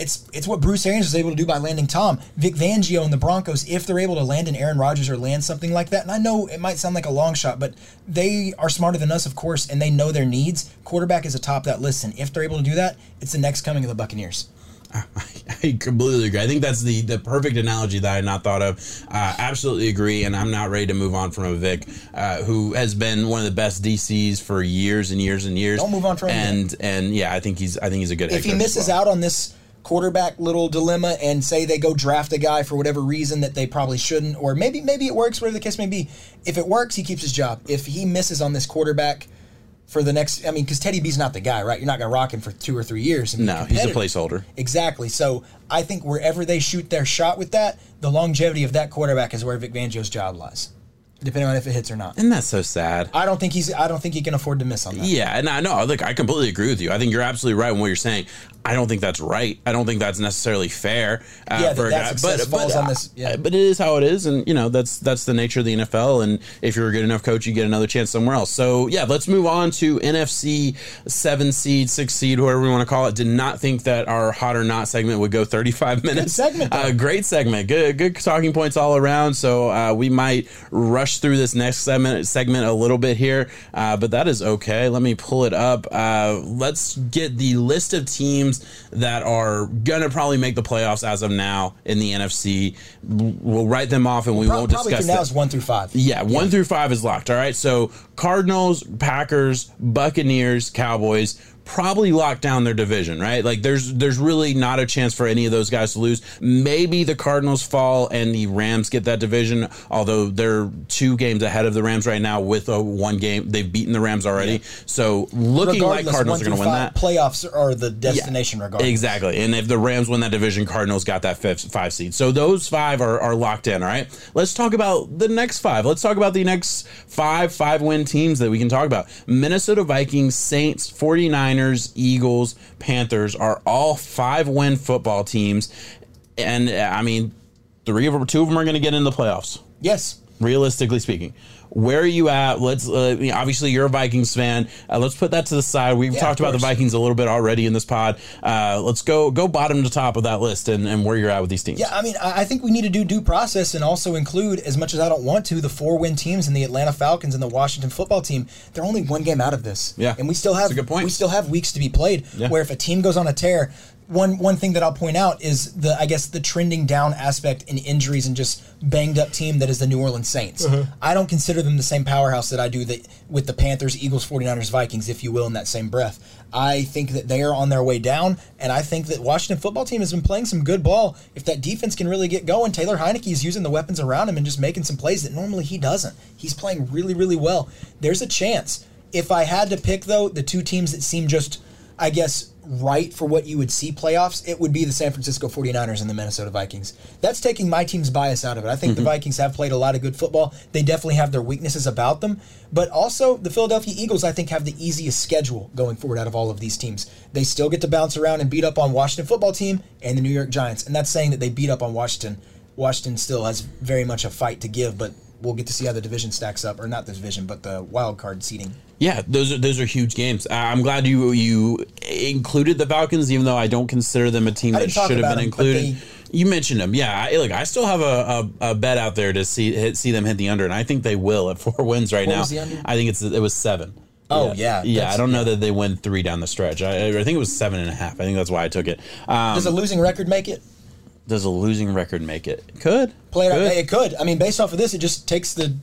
it's it's what Bruce Arians was able to do by landing Tom. Vic Fangio and the Broncos, if they're able to land an Aaron Rodgers or land something like that, and I know it might sound like a long shot, but they are smarter than us, of course, and they know their needs. Quarterback is atop that list, and if they're able to do that, it's the next coming of the Buccaneers. I completely agree. I think that's the the perfect analogy that I had not thought of. Uh, absolutely agree, and I'm not ready to move on from a Vic, uh, who has been one of the best DCs for years and years and years. Don't move on from him and and yeah, I think he's I think he's a good. If he misses well. out on this quarterback little dilemma and say they go draft a guy for whatever reason that they probably shouldn't, or maybe maybe it works, whatever the case may be. If it works, he keeps his job. If he misses on this quarterback for the next. I mean, because Teddy B's not the guy, right? You're not going to rock him for two or three years. no, he's a placeholder. Exactly. So I think wherever they shoot their shot with that, the longevity of that quarterback is where Vic Fangio's job lies depending on if it hits or not. And that's so sad. I don't think he's. I don't think he can afford to miss on that. Yeah, and I know. Look, I completely agree with you. I think you're absolutely right in what you're saying. I don't think that's right. I don't think that's necessarily fair. Uh, yeah, for that, a guy. But, but, on this, yeah. but it is how it is, and you know that's that's the nature of the NFL. And if you're a good enough coach, you get another chance somewhere else. So yeah, let's move on to NFC seven seed, six seed, whatever we want to call it. Did not think that our hot or not segment would go 35 minutes. Good segment, uh, great segment. Good good talking points all around. So uh, we might rush through this next segment segment a little bit here, uh, but that is okay. Let me pull it up. Uh, let's get the list of teams that are going to probably make the playoffs as of now in the NFC. We'll write them off and we won't probably discuss now is one through five. Yeah, one yeah. through five is locked. All right. So Cardinals, Packers, Buccaneers, Cowboys probably lock down their division, right? Like there's there's really not a chance for any of those guys to lose. Maybe the Cardinals fall and the Rams get that division, although they're two games ahead of the Rams right now with a one game. They've beaten the Rams already. Yeah. So looking regardless, like Cardinals are going to win that. Playoffs are the destination yeah, regardless. Exactly. And if the Rams win that division, Cardinals got that fifth, five seed. So those five are, are locked in, all right? Let's talk about the next five. Let's talk about the next five five win teams that we can talk about. Minnesota Vikings, Saints, 49ers, Eagles, Panthers are all five win football teams. And I mean, three of them, two of them are going to get in the playoffs. Yes. Realistically speaking where are you at? Let's uh, obviously you're a Vikings fan. Uh, let's put that to the side. We've yeah, talked about the Vikings a little bit already in this pod. Uh, let's go go bottom to top of that list and, and where you're at with these teams. Yeah, I mean, I think we need to do due process and also include, as much as I don't want to, the four win teams and the Atlanta Falcons and the Washington Football Team. They're only one game out of this. Yeah, and we still have a good point. We still have weeks to be played. Yeah. Where if a team goes on a tear, one one thing that I'll point out is the I guess the trending down aspect in injuries and just banged up team that is the New Orleans Saints. Mm-hmm. I don't consider them the same powerhouse that I do that with the Panthers, Eagles, 49ers, Vikings, if you will, in that same breath. I think that they are on their way down, and I think that Washington football team has been playing some good ball. If that defense can really get going, Taylor Heinicke is using the weapons around him and just making some plays that normally he doesn't. He's playing really, really well. There's a chance. If I had to pick though, the two teams that seem just I guess, right for what you would see playoffs, it would be the San Francisco 49ers and the Minnesota Vikings. That's taking my team's bias out of it. I think mm-hmm. the Vikings have played a lot of good football. They definitely have their weaknesses about them. But also, the Philadelphia Eagles, I think, have the easiest schedule going forward out of all of these teams. They still get to bounce around and beat up on Washington football team and the New York Giants. And that's saying that they beat up on Washington. Washington still has very much a fight to give, but we'll get to see how the division stacks up, or not the division, but the wild card seating. Yeah, those are those are huge games. Uh, I'm glad you you included the Falcons, even though I don't consider them a team that should have been them, included. They, you mentioned them, yeah. I, look, I still have a, a, a, bet out there to see hit, see them hit the under, and I think they will at four wins right now. I think it's it was seven. Oh yeah, yeah. yeah I don't know that they win three down the stretch. I, I, think it was seven and a half. I think that's why I took it. Um, Does a losing record make it? Does a losing record make it? Could play it. Could. It could. I mean, based off of this, it just takes the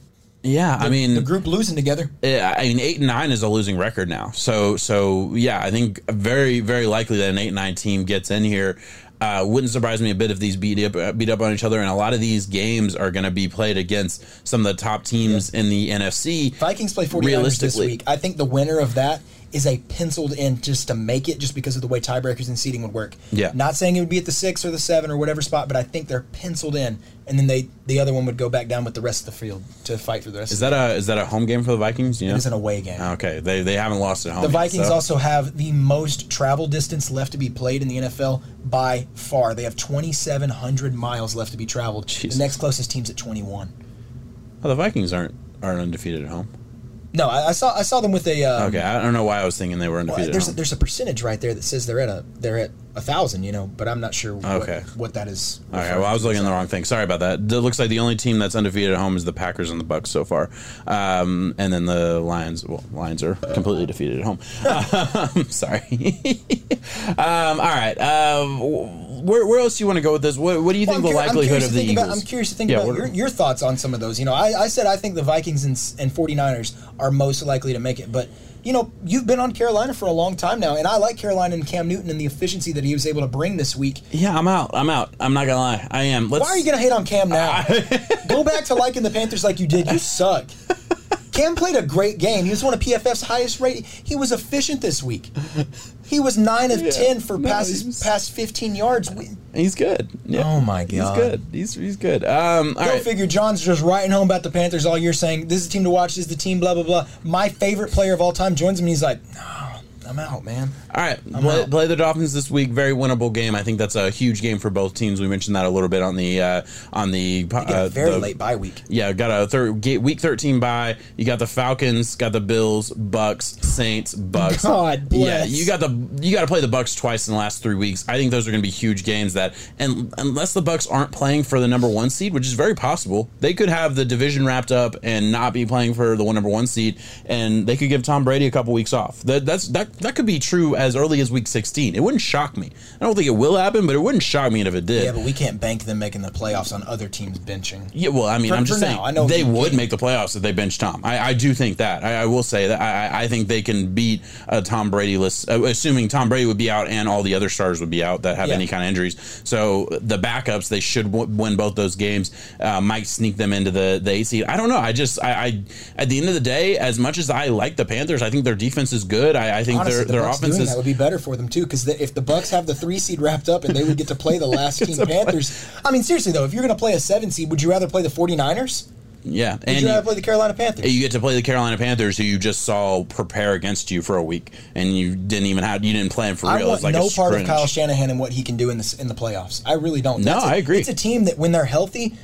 yeah, the, I mean the group losing together. I mean, eight and nine is a losing record now. So, so yeah, I think very, very likely that an eight and nine team gets in here. Uh, wouldn't surprise me a bit if these beat up beat up on each other, and a lot of these games are going to be played against some of the top teams yeah. in the NFC. Vikings play 49ers this week. I think the winner of that is a penciled in just to make it, just because of the way tiebreakers and seating would work. Yeah. Not saying it would be at the six or the seven or whatever spot, but I think they're penciled in, and then they the other one would go back down with the rest of the field to fight for the rest. Is that a is that a home game for the Vikings? You know? It is an away game. Okay, they they haven't lost at home. The Vikings yet, so. also have the most travel distance left to be played in the NFL by far. They have twenty seven hundred miles left to be traveled. Jesus. The next closest team's at twenty one. Oh, the Vikings aren't aren't undefeated at home. No, I, I, saw I saw them with a. Um, okay, I don't know why I was thinking they were undefeated. Well, there's a, there's a percentage right there that says they're at a they're at a thousand. You know, but I'm not sure what, Okay. what that is. Okay, well, I was looking at the wrong thing. Sorry about that. It looks like the only team that's undefeated at home is the Packers and the Bucks so far, um, and then the Lions. Well, Lions are completely defeated at home. um, sorry. um, all right. Um, where, where else do you want to go with this? What, what do you Well, think I'm the cur- likelihood of the Eagles? About, I'm curious to think Yeah, about your, your thoughts on some of those. You know, I, I said I think the Vikings and, and 49ers are most likely to make it, but you know, you've been on Carolina for a long time now, and I like Carolina and Cam Newton and the efficiency that he was able to bring this week. Yeah, I'm out. I'm out. I'm not gonna lie. I am. Let's, Why are you going to hate on Cam now? Go back to liking the Panthers like you did. You suck. Cam played a great game. He was one of PFF's highest rated. He was efficient this week. He was nine of Yeah. ten for No, passes was- past fifteen yards. We, He's good. Yeah. Oh, my god. He's good. He's he's good. Um, all Go right. figure. John's just writing home about the Panthers all year, saying this is the team to watch. This is the team. Blah blah blah. My favorite player of all time joins him, and he's like, "No, I'm out, man." All right, play, play the Dolphins this week. Very winnable game. I think that's a huge game for both teams. We mentioned that a little bit on the uh, on the uh, very the- late bye week. Yeah, got a third ga- week thirteen bye. You got the Falcons, got the Bills, Bucks, Saints, Bucks. God bless. Yeah, you got the you got to play the Bucks twice in the last three weeks. I think those are going to be huge games. That and unless the Bucks aren't playing for the number one seed, which is very possible, they could have the division wrapped up and not be playing for the one number one seed, and they could give Tom Brady a couple weeks off. That that's that that could be true as early as week sixteen. It wouldn't shock me. I don't think it will happen, but it wouldn't shock me if it did. Yeah, but we can't bank them making the playoffs on other teams benching. Yeah, well, I mean, For- I'm just saying now, I know they would make the playoffs if they bench Tom. I, I do think that. I, I will say that. I, I- think they can beat a Tom Brady list, uh, assuming Tom Brady would be out and all the other stars would be out that have Yeah. any kind of injuries. So the backups, they should w- win both those games. Uh, might sneak them into the the eight seed. I don't know. I just, I, I, at the end of the day, as much as I like the Panthers, I think their defense is good. I, I think Honestly, their the their offense is. That would be better for them too, because if the Bucks have the three seed wrapped up and they would get to play the last team to play- Panthers. I mean, seriously though, if you're going to play a seven seed, would you rather play the 49ers? yeah, Would and you rather you- play the Carolina Panthers? you get to play the Carolina Panthers, who you just saw prepare against you for a week, and you didn't even have you didn't plan for I real. want It's like a no part of. Kyle Shanahan and what he can do in this in the playoffs. I really don't. Know. No, That's a- I agree. It's a team that when they're healthy,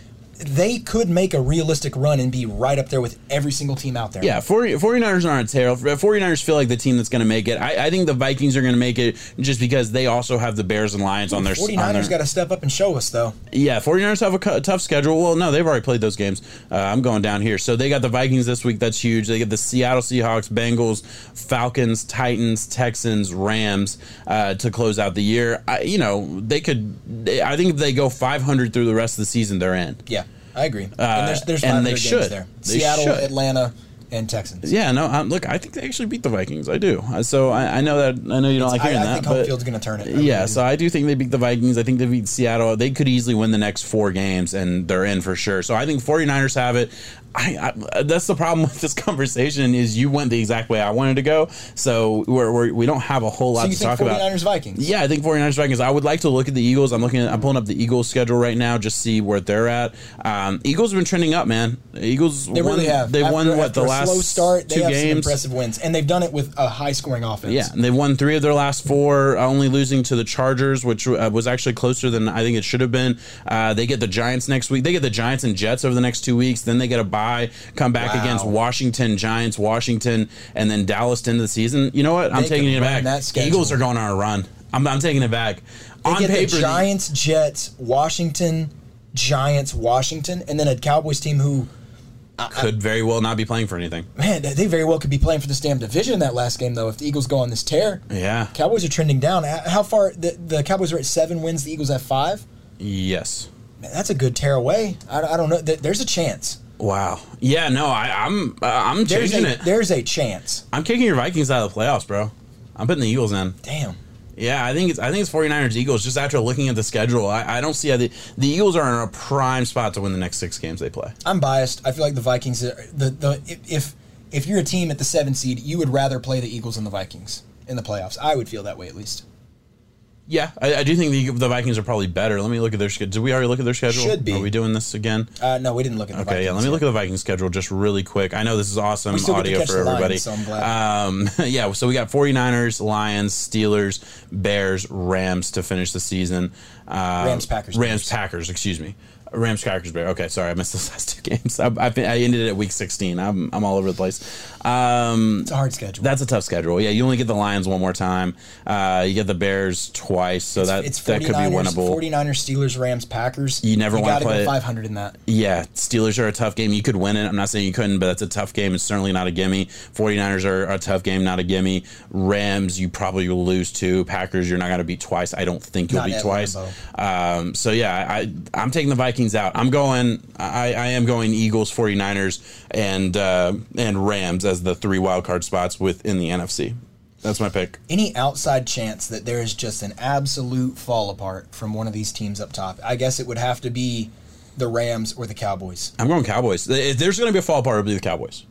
they could make a realistic run and be right up there with every single team out there. Yeah, 40, 49ers aren't terrible. 49ers feel like the team that's going to make it. I, I think the Vikings are going to make it just because they also have the Bears and Lions on their 49ers their, got to step up and show us though. Yeah, 49ers have a cu- tough schedule. Well, no, they've already played those games. Uh, I'm going down here. So they got the Vikings this week. That's huge. They get the Seattle Seahawks, Bengals, Falcons, Titans, Texans, Rams uh, to close out the year. I, you know, they could. They, I think if they go 500 through the rest of the season, they're in. Yeah, I agree. Uh, and there's there's and they games should. there. They Seattle, should. Atlanta, and Texans. Yeah, no. Um, look, I think they actually beat the Vikings. I do. Uh, So I, I know that. I know you don't like hearing I that. think but home field's going to turn it. I yeah, do. so I do think they beat the Vikings. I think they beat Seattle. They could easily win the next four games, and they're in for sure. So I think 49ers have it. I, I that's the problem with this conversation is you went the exact way I wanted to go. So we're, we're we don't have a whole lot So you to think talk about. 49ers Vikings? Yeah, I think 49ers Vikings. I would like to look at the Eagles. I'm looking at I'm pulling up the Eagles schedule right now, just see where they're at. Um, Eagles have been trending up, man. Eagles They won, really have. They After- won what after the last slow start. They two have some games. impressive wins, and they've done it with a high scoring offense. Yeah, and they've won three of their last four, only losing to the Chargers, which uh, was actually closer than I think it should have been. Uh, they get the Giants next week. They get the Giants and Jets over the next two weeks. Then they get a bye, come back Wow. against Washington, Giants, Washington, and then Dallas to end the season. You know what? I'm taking it back. Eagles are going on a run. I'm, I'm taking it back. They on get paper, the Giants, Jets, Washington, Giants, Washington, and then a Cowboys team who, could very well not be playing for anything. man, they very well could be playing for this damn division in that last game though. If the Eagles go on this tear, Yeah. Cowboys are trending down. Uh, how far the, the Cowboys are at seven wins, the Eagles have five. Yes. Man, that's a good tear away. I, I don't know. There's a chance. Wow. Yeah. No. I, I'm. Uh, I'm There's changing a, it. there's a chance. I'm kicking your Vikings out of the playoffs, bro. I'm putting the Eagles in. Damn. Yeah, I think it's I think it's 49ers Eagles. Just after looking at the schedule, I, I don't see how the the Eagles are in a prime spot to win the next six games they play. I'm biased. I feel like the Vikings. Are, the the if if you're a team at the seven seed, you would rather play the Eagles than the Vikings in the playoffs. I would feel that way at least. Yeah, I, I do think the, the Vikings are probably better. Let me look at their schedule. Did we already look at their schedule? Should be. Are we doing this again? Uh, no, we didn't look at the Okay, Vikings. yeah. Let me yet. look at the Vikings schedule just really quick. I know this is awesome We still get to audio for the Lions, everybody. so I'm glad. Um, yeah, so we got 49ers, Lions, Steelers, Bears, Rams to finish the season. Uh, Rams, Packers, Rams, Packers. Excuse me. Rams, Packers, Bears. Okay, sorry, I missed those last two games. I, I, I ended it at week 16. I'm, I'm all over the place. Um, It's a hard schedule. that's a tough schedule. Yeah, you only get the Lions one more time. Uh, you get the Bears twice, so that it's that 49ers, could be winnable. 49ers, Steelers, Rams, Packers. You never wanna gotta play go 500 in that. Yeah, Steelers are a tough game. You could win it. I'm not saying you couldn't, but that's a tough game. It's certainly not a gimme. 49ers are a tough game, not a gimme. Rams, you probably will lose to. Packers, you're not going to beat twice. I don't think you'll Not beat twice. Um, so yeah, I, I'm taking the Vikings out. I'm going. I, I am going Eagles, 49ers, and uh, and Rams as the three wild card spots within the NFC. That's my pick. Any outside chance that there is just an absolute fall apart from one of these teams up top, I guess it would have to be the Rams or the Cowboys. I'm going Cowboys. If there's going to be a fall apart, it'll be the Cowboys.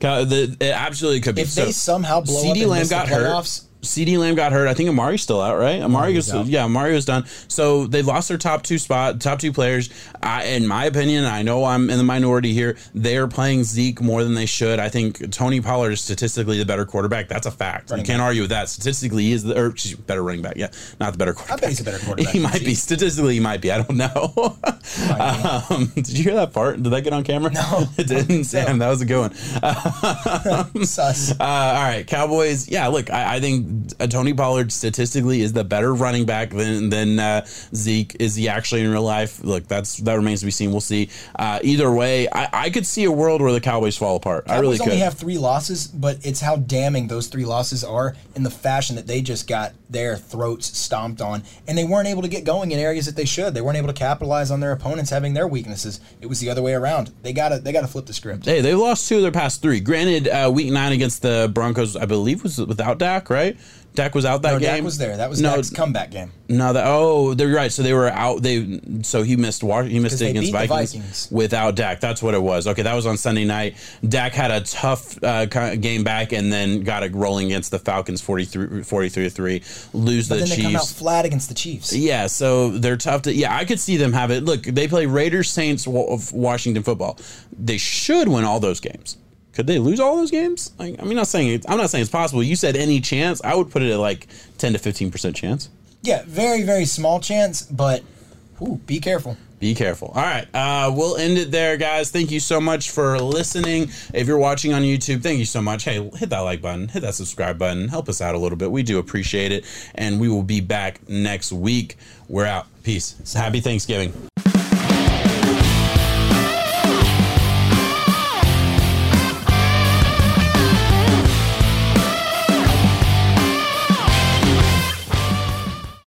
It absolutely could be. If they somehow blow up CeeDee and Lamb the got hurt. CeeDee Lamb got hurt. I think Amari's still out, right? Amari Amari's was, out. yeah, Amari was done. So they lost their top two spot, top two players. I, in my opinion, I know I'm in the minority here. They are playing Zeke more than they should. I think Tony Pollard is statistically the better quarterback. That's a fact. Running you can't back. argue with that. Statistically, he is the or me, better running back. Yeah, not the better quarterback. bet he's a better quarterback he might be. Statistically, he might be. I don't know. Um, did you hear that part? Did that get on camera? No. it didn't. Sam, that was a good one. Sus. Uh, all right, Cowboys. Yeah, look, I, I think uh, Tony Pollard statistically is the better running back than than uh, Zeke. Is he actually in real life? Look, that's that remains to be seen. We'll see. Uh, either way, I, I could see a world where the Cowboys fall apart. I really Cowboys only have three losses, but it's how damning those three losses are in the fashion that they just got their throats stomped on, and they weren't able to get going in areas that they should. They weren't able to capitalize on their opponents having their weaknesses. It was the other way around. They gotta they gotta flip the script. Hey, they lost two of their past three. Granted, uh, week nine against the Broncos, I believe was without Dak, right? Dak was out that No, game. Dak was there. That was no, Dak's comeback game. No, that oh, they're right. So they were out. They so he missed. He missed it against Vikings, Vikings. without Dak. That's what it was. Okay, that was on Sunday night. Dak had a tough uh, game back, and then got it rolling against the Falcons 43 43 to three. Lose But the then they come out Chiefs. flat against the Chiefs. Yeah, so they're tough to. Yeah, I could see them have it. Look, they play Raiders, Saints, Washington football. They should win all those games. Could they lose all those games? Like, I mean, not saying it, I'm not saying it's possible. You said any chance. I would put it at like 10 to 15 percent chance. Yeah, very very small chance, but ooh, be careful. Be careful. All right. Uh, we'll end it there, guys. Thank you so much for listening. If you're watching on YouTube, thank you so much. Hey, hit that like button, hit that subscribe button. Help us out a little bit. We do appreciate it. And we will be back next week. We're out. Peace. Happy Thanksgiving.